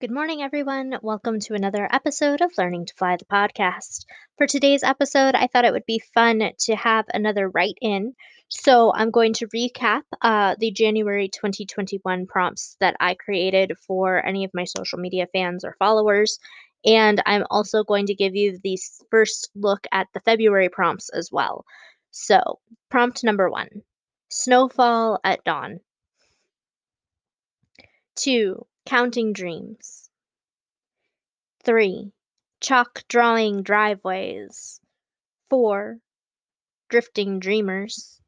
Good morning, everyone. Welcome to another episode of Learning to Fly the podcast. For today's episode, I thought it would be fun to have another write in. So I'm going to recap uh, the January 2021 prompts that I created for any of my social media fans or followers. And I'm also going to give you the first look at the February prompts as well. So, prompt number one Snowfall at dawn. Two, counting dreams. Three, chalk drawing driveways. Four, drifting dreamers.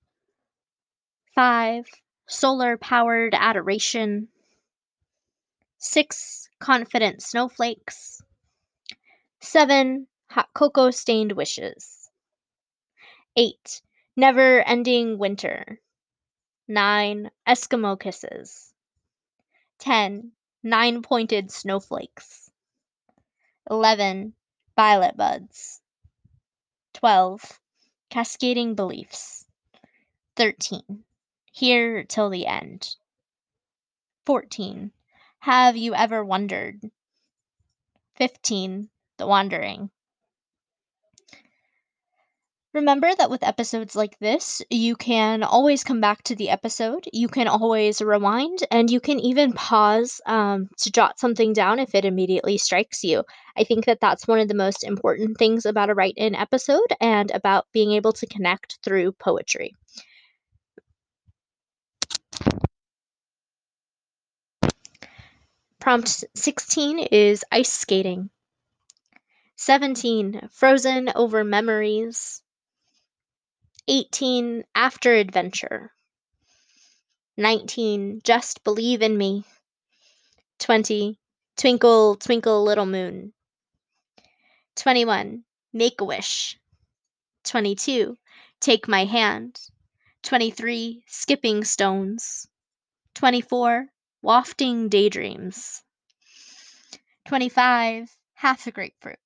Five, solar powered adoration. Six, confident snowflakes. Seven, hot cocoa stained wishes. Eight, never ending winter. Nine, Eskimo kisses. 10. Nine pointed snowflakes. 11. Violet buds. 12. Cascading beliefs. 13. Here till the end. 14. Have you ever wondered? 15. The wandering. Remember that with episodes like this, you can always come back to the episode, you can always rewind, and you can even pause um, to jot something down if it immediately strikes you. I think that that's one of the most important things about a write in episode and about being able to connect through poetry. Prompt 16 is ice skating. 17. Frozen over memories. 18. After adventure. 19. Just believe in me. 20. Twinkle, twinkle, little moon. 21. Make a wish. 22. Take my hand. 23. Skipping stones. 24. Wafting daydreams. 25. Half a grapefruit.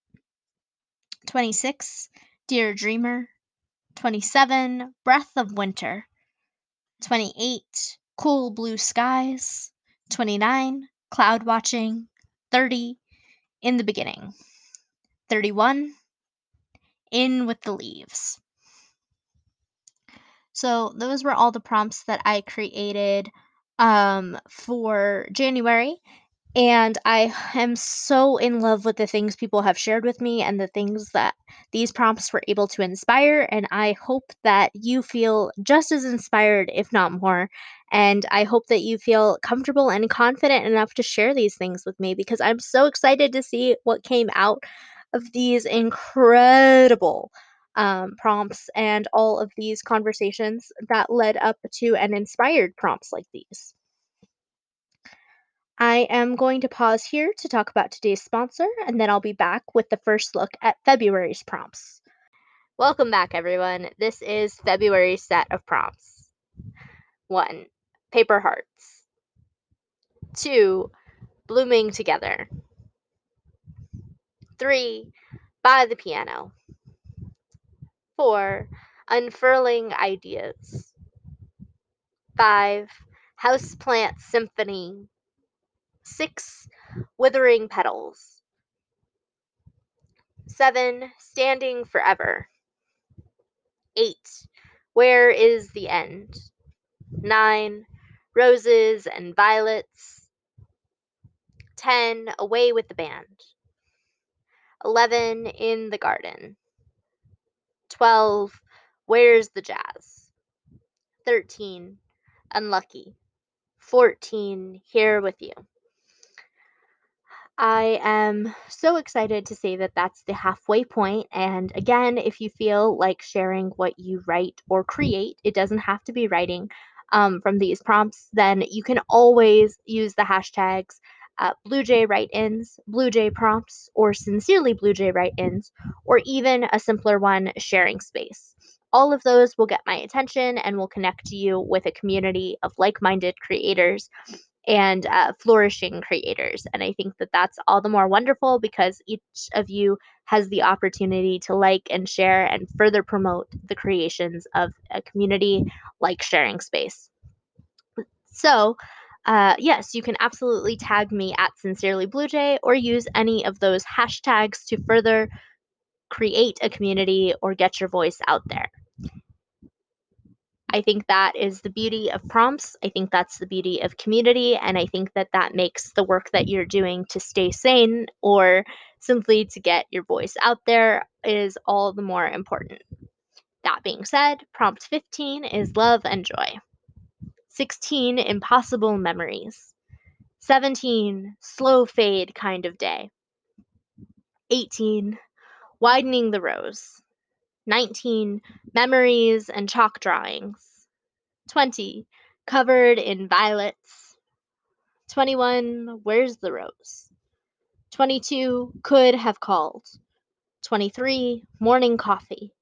26. Dear dreamer. 27. Breath of winter. 28. Cool blue skies. 29. Cloud watching. 30. In the beginning. 31. In with the leaves. So, those were all the prompts that I created um, for January. And I am so in love with the things people have shared with me and the things that these prompts were able to inspire. And I hope that you feel just as inspired, if not more. And I hope that you feel comfortable and confident enough to share these things with me because I'm so excited to see what came out of these incredible um, prompts and all of these conversations that led up to and inspired prompts like these. I am going to pause here to talk about today's sponsor, and then I'll be back with the first look at February's prompts. Welcome back, everyone. This is February's set of prompts. One, paper hearts. Two, blooming together. Three, by the piano. Four, unfurling ideas. Five, houseplant symphony Six, withering petals. Seven, standing forever. Eight, where is the end? Nine, roses and violets. Ten, away with the band. Eleven, in the garden. Twelve, where's the jazz? Thirteen, unlucky. Fourteen, here with you. I am so excited to say that that's the halfway point. And again, if you feel like sharing what you write or create, it doesn't have to be writing um, from these prompts, then you can always use the hashtags uh, BlueJay write ins, BlueJay prompts, or sincerely BlueJay write ins, or even a simpler one, sharing space. All of those will get my attention and will connect you with a community of like minded creators and uh, flourishing creators. And I think that that's all the more wonderful because each of you has the opportunity to like and share and further promote the creations of a community like Sharing Space. So, uh, yes, you can absolutely tag me at Sincerely Blue Jay or use any of those hashtags to further create a community or get your voice out there. I think that is the beauty of prompts. I think that's the beauty of community. And I think that that makes the work that you're doing to stay sane or simply to get your voice out there is all the more important. That being said, prompt 15 is love and joy. 16, impossible memories. 17, slow fade kind of day. 18, widening the rose. 19, memories and chalk drawings. 20, covered in violets. 21, where's the rose? 22, could have called. 23, morning coffee.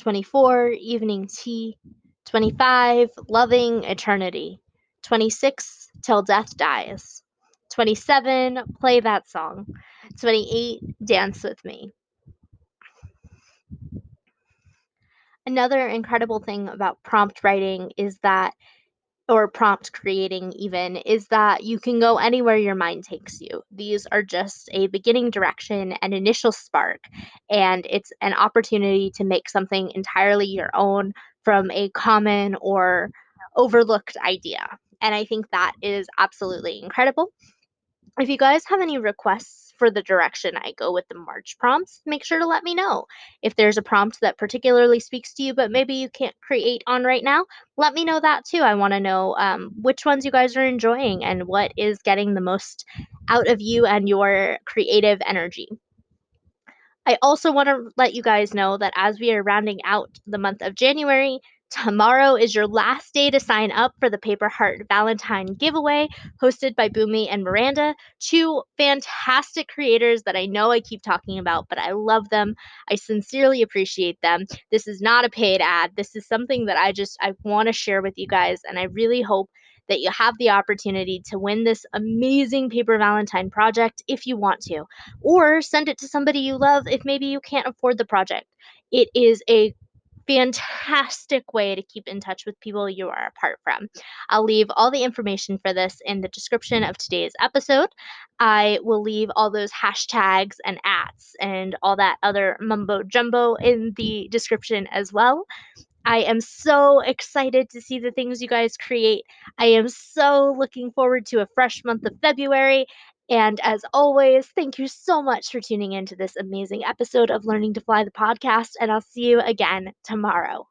24, evening tea. 25, loving eternity. 26, till death dies. 27, play that song. 28, dance with me. Another incredible thing about prompt writing is that or prompt creating even is that you can go anywhere your mind takes you. These are just a beginning direction, an initial spark, and it's an opportunity to make something entirely your own from a common or overlooked idea. And I think that is absolutely incredible. If you guys have any requests for the direction I go with the March prompts, make sure to let me know. If there's a prompt that particularly speaks to you, but maybe you can't create on right now, let me know that too. I want to know um, which ones you guys are enjoying and what is getting the most out of you and your creative energy. I also want to let you guys know that as we are rounding out the month of January, Tomorrow is your last day to sign up for the Paper Heart Valentine giveaway hosted by Boomy and Miranda, two fantastic creators that I know I keep talking about, but I love them. I sincerely appreciate them. This is not a paid ad. This is something that I just I want to share with you guys and I really hope that you have the opportunity to win this amazing paper valentine project if you want to or send it to somebody you love if maybe you can't afford the project. It is a fantastic way to keep in touch with people you are apart from. I'll leave all the information for this in the description of today's episode. I will leave all those hashtags and ats and all that other mumbo jumbo in the description as well. I am so excited to see the things you guys create. I am so looking forward to a fresh month of February. And as always, thank you so much for tuning in to this amazing episode of Learning to Fly the podcast. And I'll see you again tomorrow.